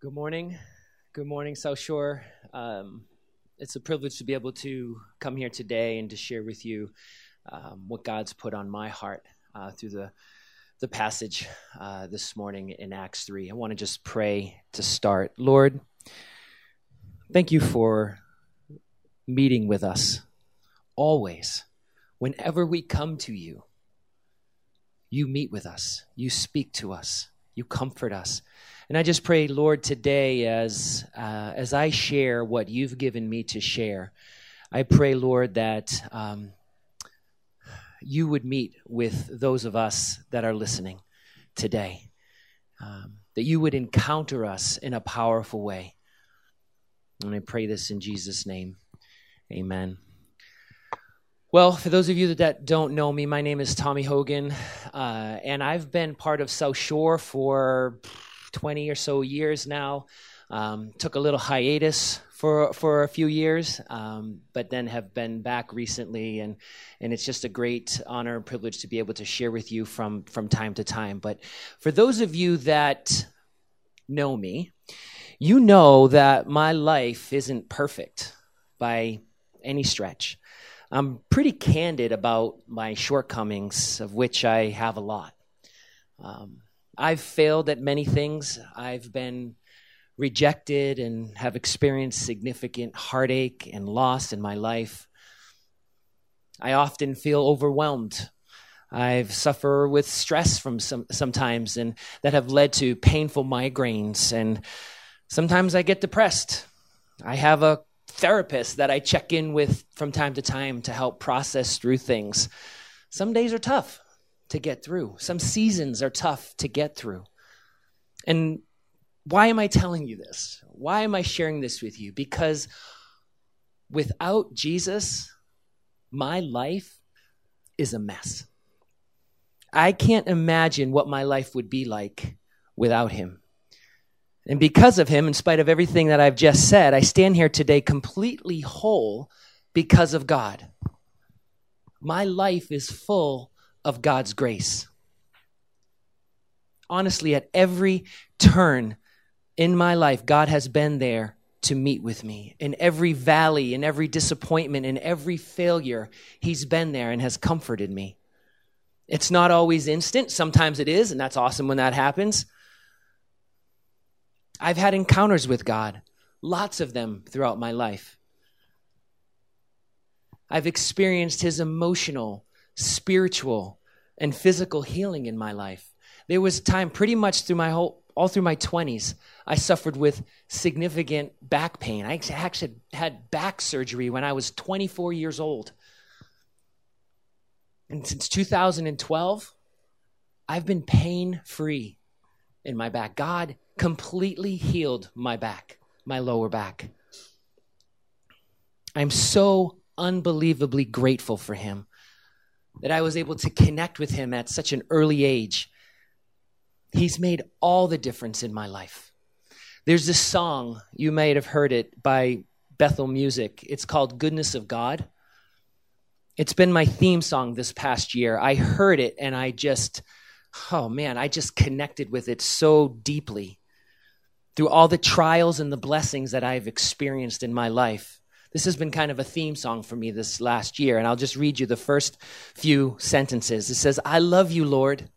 Good morning. Good morning, South Shore. Um, it's a privilege to be able to come here today and to share with you um, what God's put on my heart uh, through the the passage uh, this morning in Acts three. I want to just pray to start. Lord, thank you for meeting with us always. Whenever we come to you, you meet with us. You speak to us. You comfort us. And I just pray, Lord, today as uh, as I share what you've given me to share, I pray, Lord, that um, you would meet with those of us that are listening today, um, that you would encounter us in a powerful way. And I pray this in Jesus' name. Amen. Well, for those of you that don't know me, my name is Tommy Hogan, uh, and I've been part of South Shore for 20 or so years now. Um, took a little hiatus for for a few years, um, but then have been back recently, and and it's just a great honor and privilege to be able to share with you from from time to time. But for those of you that know me, you know that my life isn't perfect by any stretch. I'm pretty candid about my shortcomings, of which I have a lot. Um, I've failed at many things. I've been rejected and have experienced significant heartache and loss in my life. I often feel overwhelmed. I've suffered with stress from some sometimes and that have led to painful migraines and sometimes I get depressed. I have a therapist that I check in with from time to time to help process through things. Some days are tough to get through. Some seasons are tough to get through. And why am I telling you this? Why am I sharing this with you? Because without Jesus, my life is a mess. I can't imagine what my life would be like without him. And because of him, in spite of everything that I've just said, I stand here today completely whole because of God. My life is full of God's grace. Honestly, at every turn in my life, God has been there to meet with me. In every valley, in every disappointment, in every failure, He's been there and has comforted me. It's not always instant. Sometimes it is, and that's awesome when that happens. I've had encounters with God, lots of them throughout my life. I've experienced His emotional, spiritual, and physical healing in my life. There was time pretty much through my whole all through my 20s, I suffered with significant back pain. I actually had back surgery when I was 24 years old. And since 2012, I've been pain free in my back. God completely healed my back, my lower back. I'm so unbelievably grateful for Him that I was able to connect with him at such an early age. He's made all the difference in my life. There's this song, you may have heard it by Bethel Music. It's called Goodness of God. It's been my theme song this past year. I heard it and I just, oh man, I just connected with it so deeply through all the trials and the blessings that I've experienced in my life. This has been kind of a theme song for me this last year, and I'll just read you the first few sentences. It says, I love you, Lord.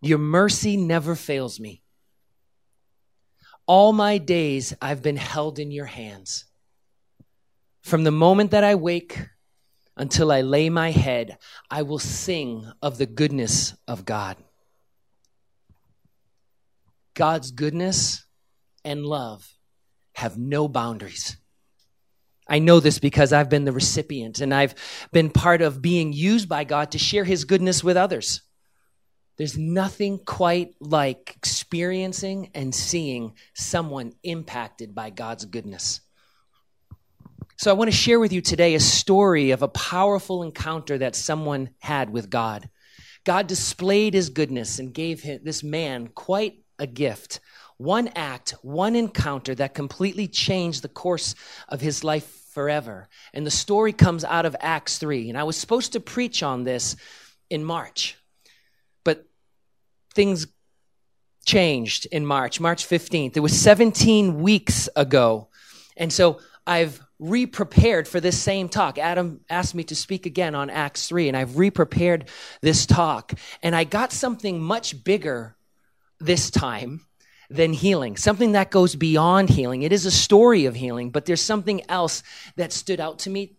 Your mercy never fails me. All my days I've been held in your hands. From the moment that I wake until I lay my head, I will sing of the goodness of God. God's goodness and love have no boundaries. I know this because I've been the recipient and I've been part of being used by God to share his goodness with others. There's nothing quite like experiencing and seeing someone impacted by God's goodness. So I want to share with you today a story of a powerful encounter that someone had with God. God displayed his goodness and gave him, this man quite a gift. One act, one encounter that completely changed the course of his life forever. And the story comes out of Acts 3. And I was supposed to preach on this in March, but things changed in March, March 15th. It was 17 weeks ago. And so I've re prepared for this same talk. Adam asked me to speak again on Acts 3, and I've re prepared this talk. And I got something much bigger this time than healing, something that goes beyond healing. It is a story of healing, but there's something else that stood out to me.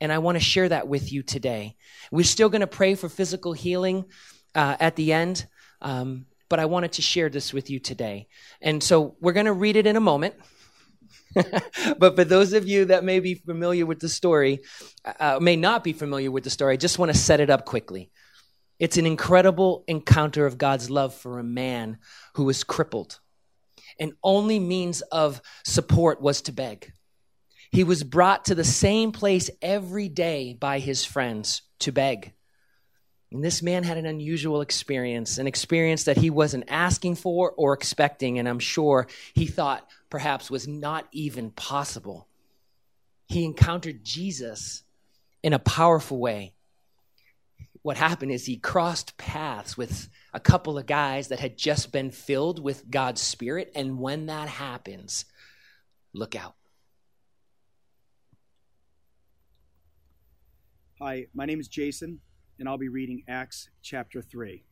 And I want to share that with you today. We're still going to pray for physical healing uh, at the end, um, but I wanted to share this with you today. And so we're going to read it in a moment. but for those of you that may be familiar with the story, uh, may not be familiar with the story, I just want to set it up quickly. It's an incredible encounter of God's love for a man who was crippled. And only means of support was to beg. He was brought to the same place every day by his friends to beg. And this man had an unusual experience, an experience that he wasn't asking for or expecting, and I'm sure he thought perhaps was not even possible. He encountered Jesus in a powerful way. What happened is he crossed paths with a couple of guys that had just been filled with God's Spirit, and when that happens, look out. Hi, my name is Jason and I'll be reading Acts chapter 3.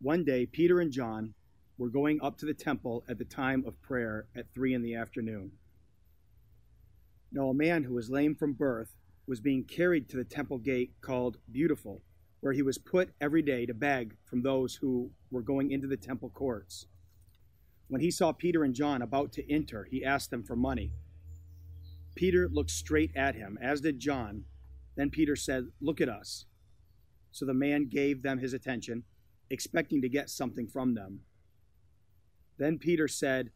One day, Peter and John were going up to the temple at the time of prayer at 3 in the afternoon. Now, a man who was lame from birth was being carried to the temple gate called Beautiful, where he was put every day to beg from those who were going into the temple courts. When he saw Peter and John about to enter, he asked them for money. Peter looked straight at him, as did John then Peter said, Look at us. So the man gave them his attention, expecting to get something from them. Then Peter said,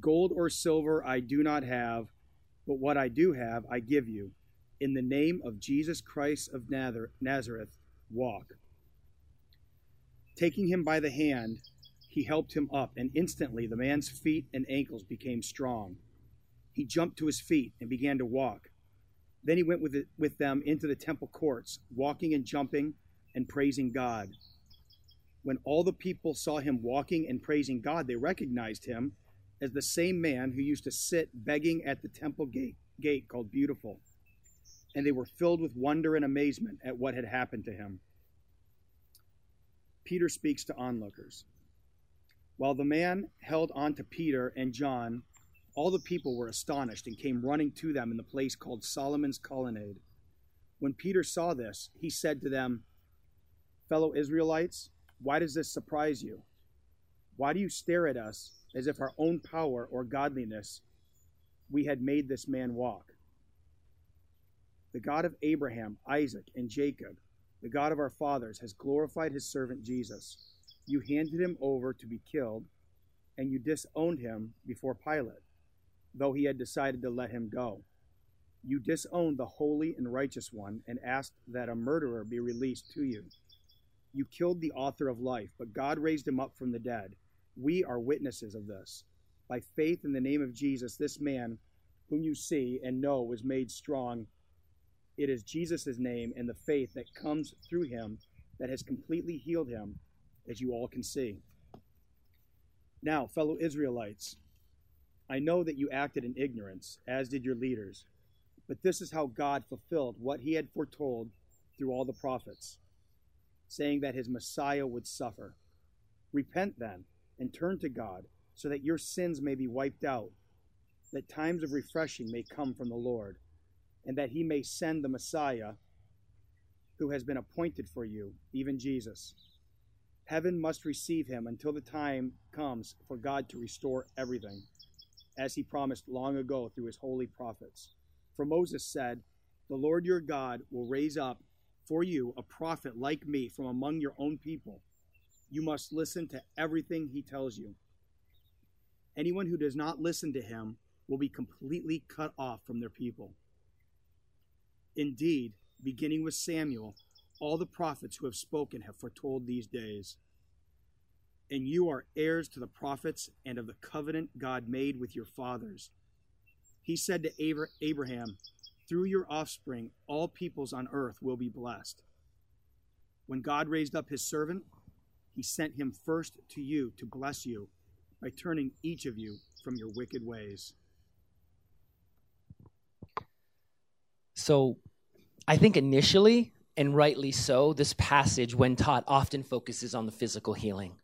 Gold or silver I do not have, but what I do have I give you. In the name of Jesus Christ of Nazareth, walk. Taking him by the hand, he helped him up, and instantly the man's feet and ankles became strong. He jumped to his feet and began to walk. Then he went with, it, with them into the temple courts, walking and jumping and praising God. When all the people saw him walking and praising God, they recognized him as the same man who used to sit begging at the temple gate, gate called Beautiful. And they were filled with wonder and amazement at what had happened to him. Peter speaks to onlookers. While the man held on to Peter and John, all the people were astonished and came running to them in the place called Solomon's Colonnade. When Peter saw this, he said to them, Fellow Israelites, why does this surprise you? Why do you stare at us as if our own power or godliness we had made this man walk? The God of Abraham, Isaac, and Jacob, the God of our fathers, has glorified his servant Jesus. You handed him over to be killed, and you disowned him before Pilate though he had decided to let him go. You disowned the holy and righteous one and asked that a murderer be released to you. You killed the author of life, but God raised him up from the dead. We are witnesses of this. By faith in the name of Jesus, this man, whom you see and know, was made strong. It is Jesus' name and the faith that comes through him that has completely healed him, as you all can see. Now, fellow Israelites, I know that you acted in ignorance, as did your leaders. But this is how God fulfilled what he had foretold through all the prophets, saying that his Messiah would suffer. Repent then and turn to God, so that your sins may be wiped out, that times of refreshing may come from the Lord, and that he may send the Messiah who has been appointed for you, even Jesus. Heaven must receive him until the time comes for God to restore everything as he promised long ago through his holy prophets. For Moses said, The Lord your God will raise up for you a prophet like me from among your own people. You must listen to everything he tells you. Anyone who does not listen to him will be completely cut off from their people. Indeed, beginning with Samuel, all the prophets who have spoken have foretold these days and you are heirs to the prophets and of the covenant God made with your fathers. He said to Abraham, Through your offspring, all peoples on earth will be blessed. When God raised up his servant, he sent him first to you to bless you by turning each of you from your wicked ways. So, I think initially, and rightly so, this passage, when taught, often focuses on the physical healing,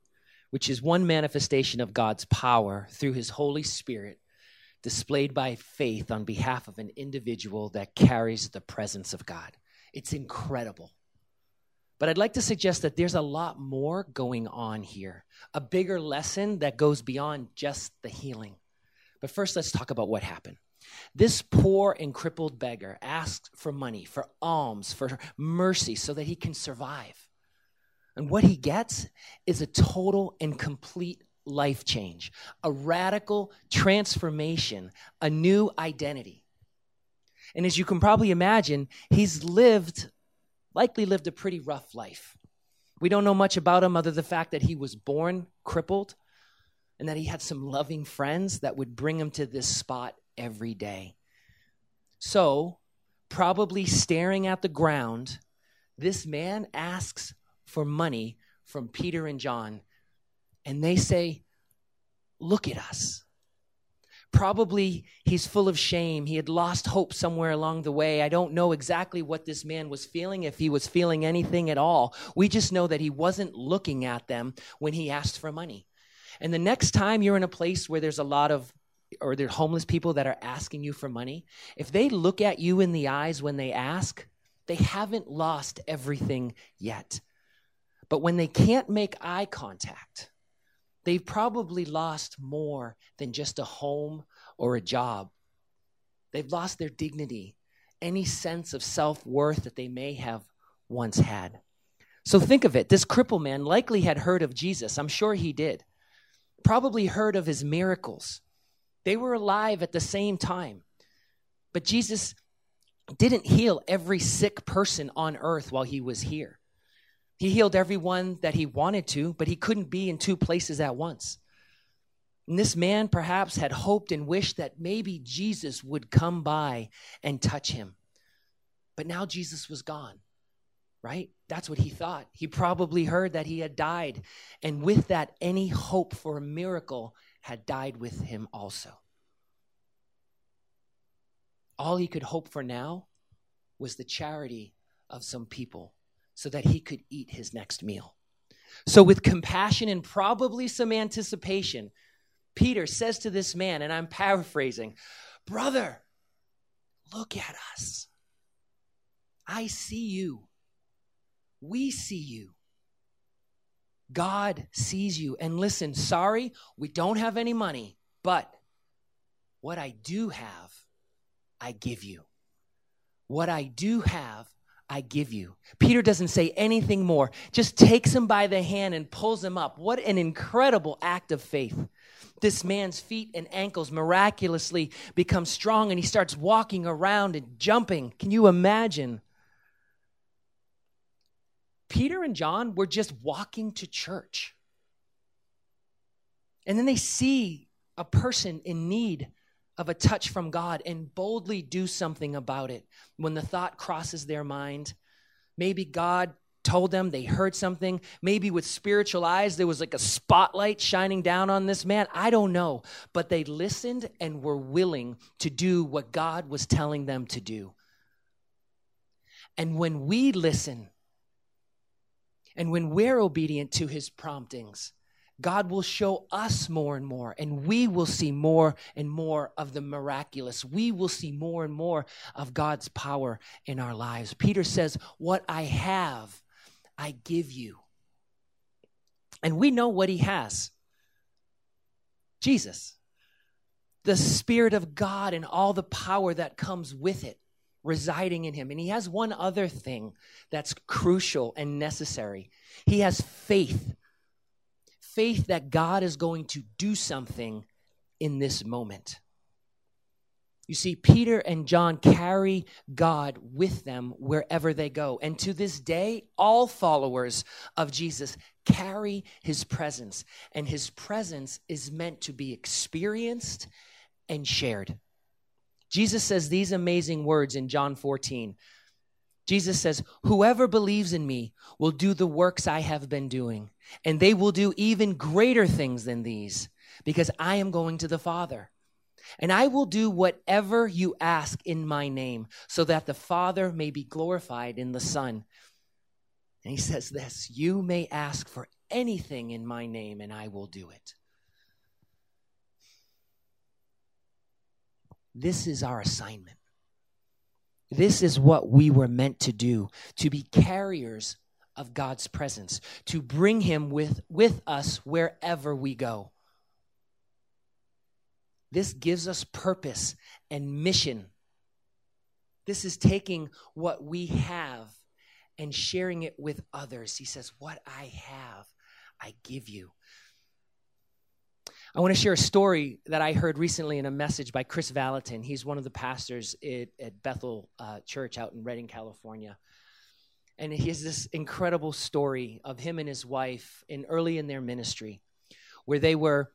which is one manifestation of God's power through his Holy Spirit displayed by faith on behalf of an individual that carries the presence of God. It's incredible. But I'd like to suggest that there's a lot more going on here, a bigger lesson that goes beyond just the healing. But first, let's talk about what happened. This poor and crippled beggar asks for money, for alms, for mercy, so that he can survive. And what he gets is a total and complete life change, a radical transformation, a new identity. And as you can probably imagine, he's lived likely lived a pretty rough life. We don't know much about him other than the fact that he was born crippled and that he had some loving friends that would bring him to this spot every day. So, probably staring at the ground, this man asks for money from Peter and John, and they say, Look at us. Probably he's full of shame. He had lost hope somewhere along the way. I don't know exactly what this man was feeling, if he was feeling anything at all. We just know that he wasn't looking at them when he asked for money. And the next time you're in a place where there's a lot of or there are homeless people that are asking you for money, if they look at you in the eyes when they ask, they haven't lost everything yet. But when they can't make eye contact, they've probably lost more than just a home or a job. They've lost their dignity, any sense of self worth that they may have once had. So think of it this cripple man likely had heard of Jesus. I'm sure he did. Probably heard of his miracles. They were alive at the same time. But Jesus didn't heal every sick person on earth while he was here. He healed everyone that he wanted to, but he couldn't be in two places at once. And this man perhaps had hoped and wished that maybe Jesus would come by and touch him. But now Jesus was gone, right? That's what he thought. He probably heard that he had died. And with that, any hope for a miracle had died with him also. All he could hope for now was the charity of some people so that he could eat his next meal. So, with compassion and probably some anticipation, Peter says to this man, and I'm paraphrasing, Brother, look at us. I see you. We see you. God sees you. And listen, sorry, we don't have any money, but what I do have, I give you. What I do have, I give you. Peter doesn't say anything more, just takes him by the hand and pulls him up. What an incredible act of faith. This man's feet and ankles miraculously become strong and he starts walking around and jumping. Can you imagine? Peter and John were just walking to church. And then they see a person in need of a touch from God and boldly do something about it. When the thought crosses their mind, maybe God told them they heard something. Maybe with spiritual eyes, there was like a spotlight shining down on this man. I don't know. But they listened and were willing to do what God was telling them to do. And when we listen, and when we're obedient to his promptings, God will show us more and more, and we will see more and more of the miraculous. We will see more and more of God's power in our lives. Peter says, What I have, I give you. And we know what he has Jesus, the Spirit of God, and all the power that comes with it residing in him. And he has one other thing that's crucial and necessary he has faith faith that God is going to do something in this moment. You see, Peter and John carry God with them wherever they go. And to this day, all followers of Jesus carry his presence. And his presence is meant to be experienced and shared. Jesus says these amazing words in John 14 Jesus says, Whoever believes in me will do the works I have been doing, and they will do even greater things than these, because I am going to the Father. And I will do whatever you ask in my name, so that the Father may be glorified in the Son. And he says this You may ask for anything in my name, and I will do it. This is our assignment. This is what we were meant to do to be carriers of God's presence, to bring Him with, with us wherever we go. This gives us purpose and mission. This is taking what we have and sharing it with others. He says, What I have, I give you. I want to share a story that I heard recently in a message by Kris Vallotton. He's one of the pastors at, at Bethel uh, Church out in Redding, California. And he has this incredible story of him and his wife in early in their ministry, where they were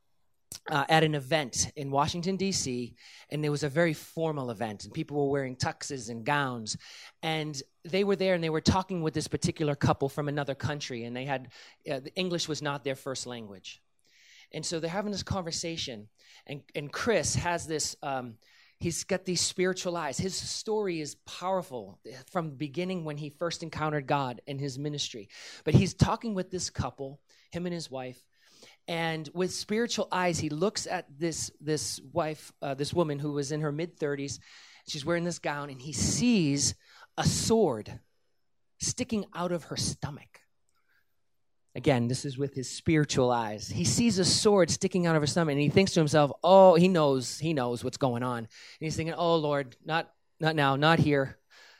uh, at an event in Washington, D.C., and it was a very formal event, and people were wearing tuxes and gowns. And they were there and they were talking with this particular couple from another country, and they had uh, English was not their first language. And so they're having this conversation, and, and Kris has this. Um, he's got these spiritual eyes. His story is powerful from the beginning when he first encountered God in his ministry. But he's talking with this couple, him and his wife, and with spiritual eyes, he looks at this this wife, uh, this woman who was in her mid thirties. She's wearing this gown, and he sees a sword sticking out of her stomach. Again, this is with his spiritual eyes. He sees a sword sticking out of her stomach and he thinks to himself, "Oh, he knows, he knows what's going on." And he's thinking, "Oh Lord, not not now, not here.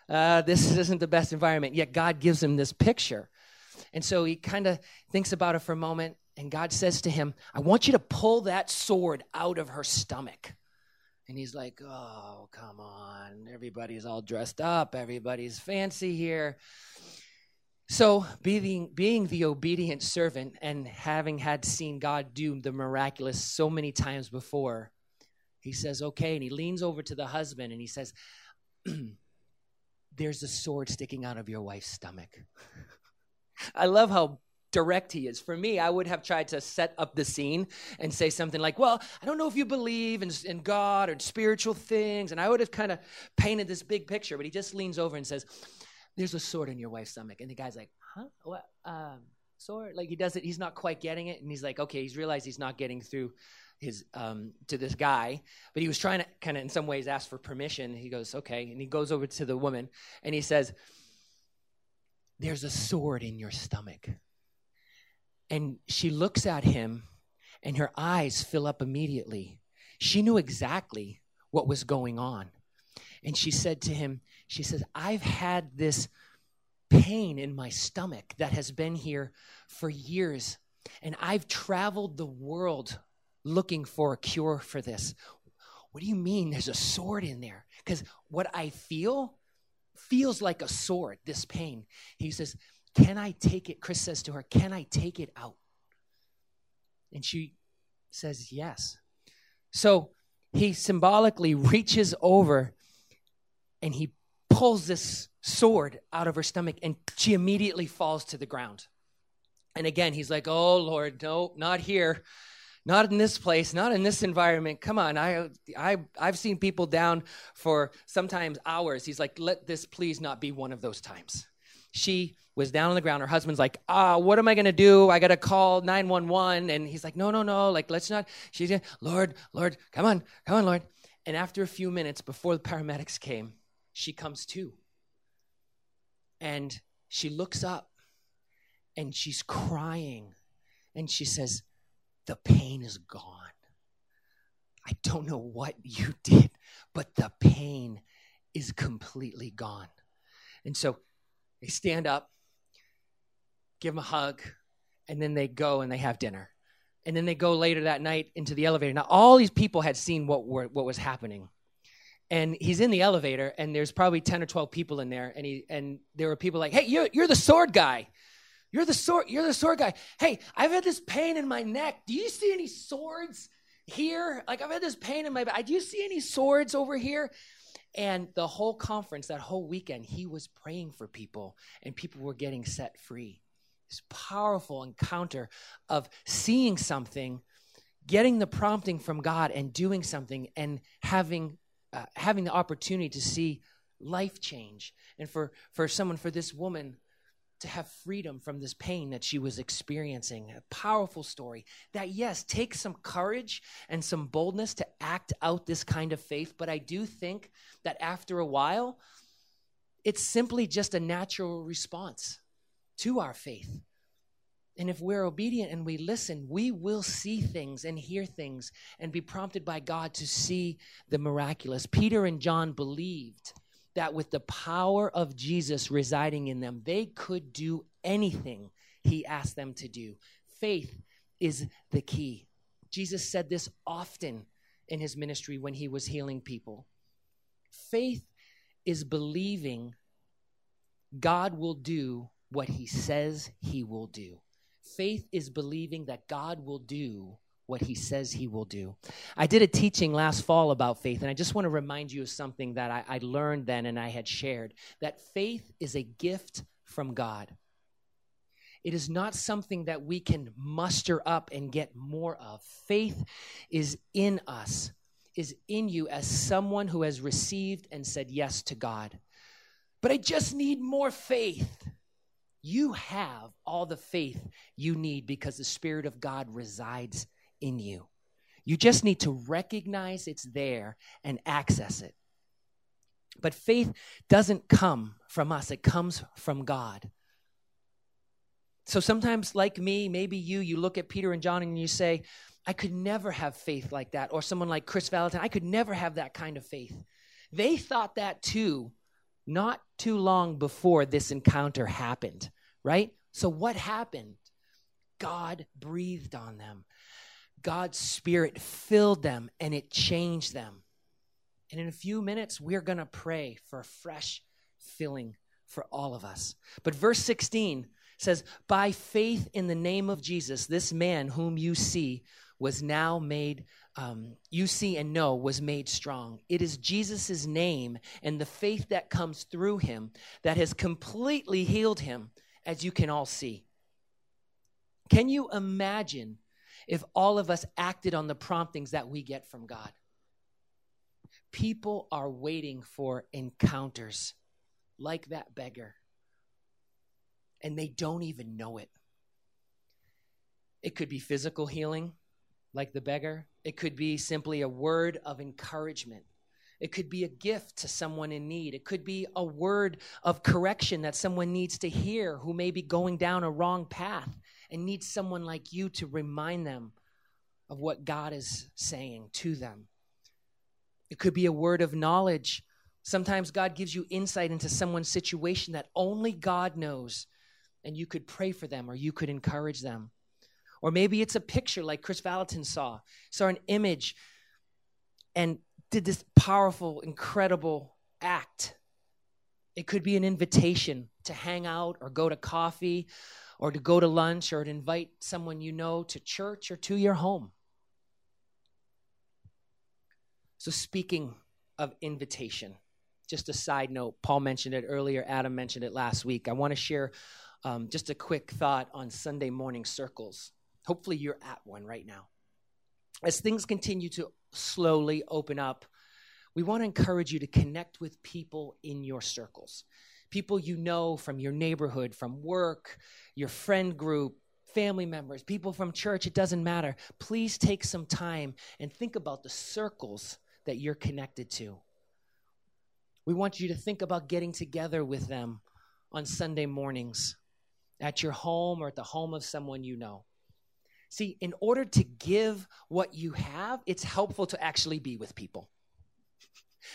Uh, this isn't the best environment." Yet God gives him this picture. And so he kind of thinks about it for a moment and God says to him, "I want you to pull that sword out of her stomach." And he's like, "Oh, come on. Everybody's all dressed up. Everybody's fancy here." So, being, being the obedient servant and having had seen God do the miraculous so many times before, he says, okay. And he leans over to the husband and he says, There's a sword sticking out of your wife's stomach. I love how direct he is. For me, I would have tried to set up the scene and say something like, Well, I don't know if you believe in, in God or spiritual things. And I would have kind of painted this big picture, but he just leans over and says, there's a sword in your wife's stomach. And the guy's like, huh? What? Um, sword? Like he does it. He's not quite getting it. And he's like, okay, he's realized he's not getting through his um, to this guy, but he was trying to kind of in some ways ask for permission. He goes, okay, and he goes over to the woman and he says, "There's a sword in your stomach." And she looks at him, and her eyes fill up immediately. She knew exactly what was going on, and she said to him, she says, I've had this pain in my stomach that has been here for years, and I've traveled the world looking for a cure for this. What do you mean there's a sword in there? Because what I feel feels like a sword, this pain. He says, Can I take it? Kris says to her, Can I take it out? And she says, Yes. So he symbolically reaches over and he pulls this sword out of her stomach and she immediately falls to the ground. And again, he's like, Oh Lord, no, not here. Not in this place, not in this environment. Come on, I, I, I've seen people down for sometimes hours. He's like, let this please not be one of those times. She was down on the ground. Her husband's like, ah, what am I to do? I got to call 911. And he's like, no, no, no. Like, let's not. She's like, Lord, Lord, come on, come on, Lord. And after a few minutes, before the paramedics came, she comes to. And she looks up and she's crying and she says, The pain is gone. I don't know what you did, but the pain is completely gone. And so they stand up, give him a hug, and then they go and they have dinner. And then they go later that night into the elevator. Now, all these people had seen what, were, what was happening and he's in the elevator and there's probably 10 or 12 people in there and he and there were people like hey you're, you're the sword guy. You're the sword you're the sword guy. Hey i've had this pain in my neck. Do you see any swords here? Like i've had this pain in my back do you see any swords over here? And the whole conference, that whole weekend, he was praying for people and people were getting set free. This powerful encounter of seeing something, getting the prompting from God and doing something and having uh, having the opportunity to see life change. And for for someone for this woman to have freedom from this pain that she was experiencing. A powerful story that, yes, takes some courage and some boldness to act out this kind of faith. But I do think that after a while, it's simply just a natural response to our faith. And if we're obedient and we listen, we will see things and hear things and be prompted by God to see the miraculous. Peter and John believed that with the power of Jesus residing in them, they could do anything he asked them to do. Faith is the key. Jesus said this often in his ministry when he was healing people. Faith is believing God will do what he says he will do. Faith is believing that God will do what he says he will do. I did a teaching last fall about faith, and I just want to remind you of something that I, I, learned then and I had shared that faith is a gift from God. It is not something that we can muster up and get more of. Faith is in us, is in you as someone who has received and said yes to God. But I just need more faith. You have all the faith you need because the Spirit of God resides in you. You just need to recognize it's there and access it. But faith doesn't come from us, it comes from God. So sometimes, like me, maybe you, you look at Peter and John and you say, I could never have faith like that. Or someone like Kris Vallotton, I could never have that kind of faith. They thought that too, not too long before this encounter happened, right? So what happened? God breathed on them. God's Spirit filled them and it changed them. And in a few minutes, we're going to pray for a fresh filling for all of us. But verse 16 says, By faith in the name of Jesus, this man whom you see was now made, um, you see and know was made strong. It is Jesus' name and the faith that comes through him that has completely healed him, as you can all see. Can you imagine if all of us acted on the promptings that we get from God. People are waiting for encounters like that beggar, and they don't even know it. It could be physical healing, like the beggar, it could be simply a word of encouragement. It could be a gift to someone in need. It could be a word of correction that someone needs to hear who may be going down a wrong path and needs someone like you to remind them of what God is saying to them. It could be a word of knowledge. Sometimes God gives you insight into someone's situation that only God knows, and you could pray for them or you could encourage them. Or maybe it's a picture like Kris Vallotton saw, saw an image and did this powerful, incredible act. It could be an invitation to hang out or go to coffee or to go to lunch or to invite someone you know to church or to your home. So, speaking of invitation, just a side note, Paul mentioned it earlier, Adam mentioned it last week. I want to share um, just a quick thought on Sunday morning circles. Hopefully, you're at one right now. As things continue to slowly open up, we want to encourage you to connect with people in your circles people you know from your neighborhood, from work, your friend group, family members, people from church, it doesn't matter. Please take some time and think about the circles that you're connected to. We want you to think about getting together with them on Sunday mornings at your home or at the home of someone you know. See, in order to give what you have, it's helpful to actually be with people.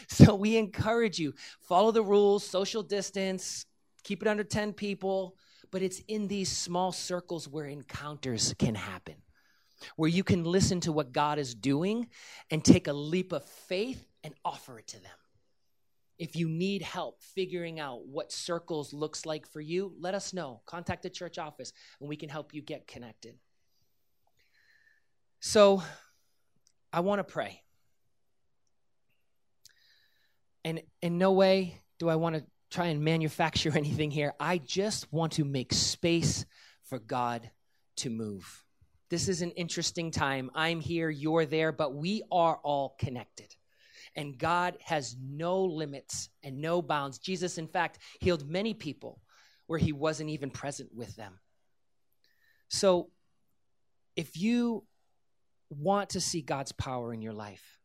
So we encourage you follow the rules, social distance, keep it under 10 people, but it's in these small circles where encounters can happen. Where you can listen to what God is doing and take a leap of faith and offer it to them. If you need help figuring out what circles looks like for you, let us know. Contact the church office and we can help you get connected. So, I want to pray. And in no way do I want to try and manufacture anything here. I just want to make space for God to move. This is an interesting time. I'm here, you're there, but we are all connected. And God has no limits and no bounds. Jesus, in fact, healed many people where he wasn't even present with them. So, if you want to see God's power in your life,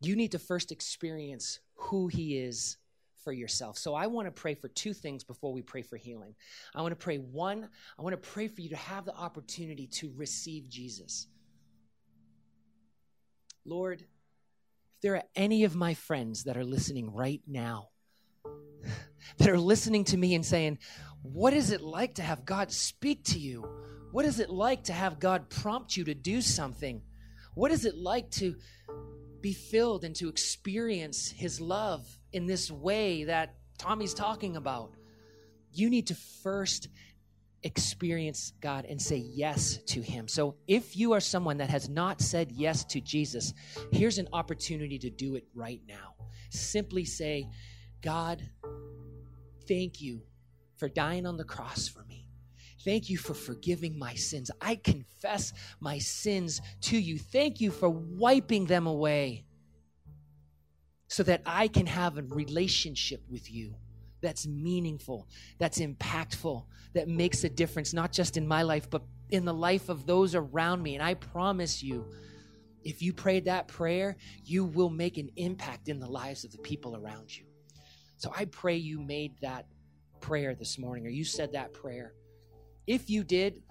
you need to first experience who he is for yourself. So I want to pray for two things before we pray for healing. I want to pray one, I want to pray for you to have the opportunity to receive Jesus. Lord, if there are any of my friends that are listening right now, that are listening to me and saying, What is it like to have God speak to you? What is it like to have God prompt you to do something? What is it like to be filled and to experience His love in this way that Tommy's talking about? You need to first experience God and say yes to Him. So, if you are someone that has not said yes to Jesus, here's an opportunity to do it right now. Simply say, God, thank you for dying on the cross for me. Thank you for forgiving my sins. I confess my sins to you. Thank you for wiping them away so that I can have a relationship with you that's meaningful, that's impactful, that makes a difference, not just in my life, but in the life of those around me. And I promise you, if you prayed that prayer, you will make an impact in the lives of the people around you. So I pray you made that prayer this morning or you said that prayer. If you did,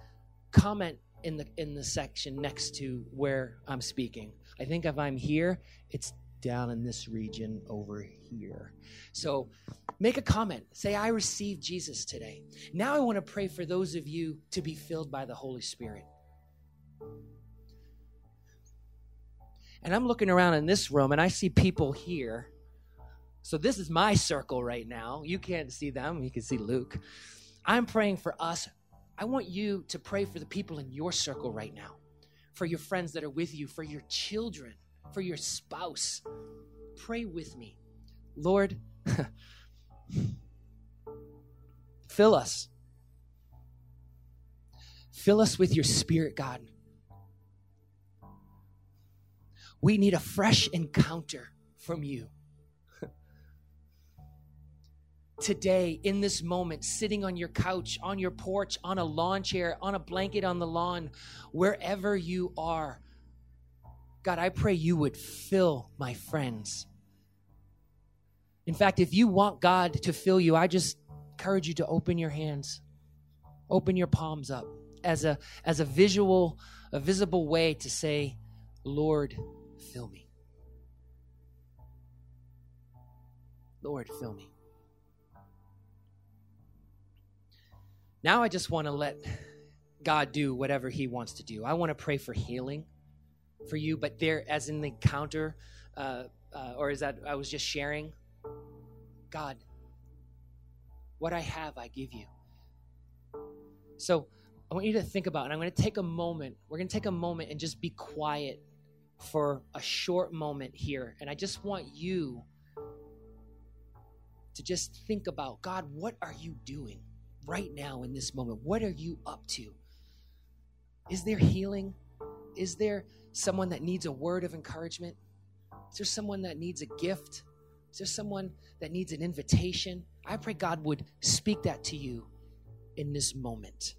comment in the in the section next to where I'm speaking. I think if I'm here, it's down in this region over here. So make a comment. Say, I received Jesus today. Now I want to pray for those of you to be filled by the Holy Spirit. And I'm looking around in this room and I see people here. So this is my circle right now. You can't see them, you can see Luke. I'm praying for us. I want you to pray for the people in your circle right now, for your friends that are with you, for your children for your spouse. Pray with me. Lord, fill us. Fill us with your spirit, God. We need a fresh encounter from you. Today, in this moment, sitting on your couch, on your porch, on a lawn chair, on a blanket on the lawn, wherever you are, God, I pray you would fill my friends. In fact, if you want God to fill you, I just encourage you to open your hands, open your palms up as a as a visual, a visible way to say, Lord, fill me. Lord, fill me. Now I just want to let God do whatever He wants to do. I want to pray for healing for you, but there, as in the encounter, uh, uh, or is that I was just sharing, God, what I have, I give you. So I want you to think about, and I'm going to take a moment. We're going to take a moment and just be quiet for a short moment here. And I just want you to just think about God, what are you doing right now in this moment? What are you up to? Is there healing? Is there someone that needs a word of encouragement? Is there someone that needs a gift? Is there someone that needs an invitation? I pray God would speak that to you in this moment.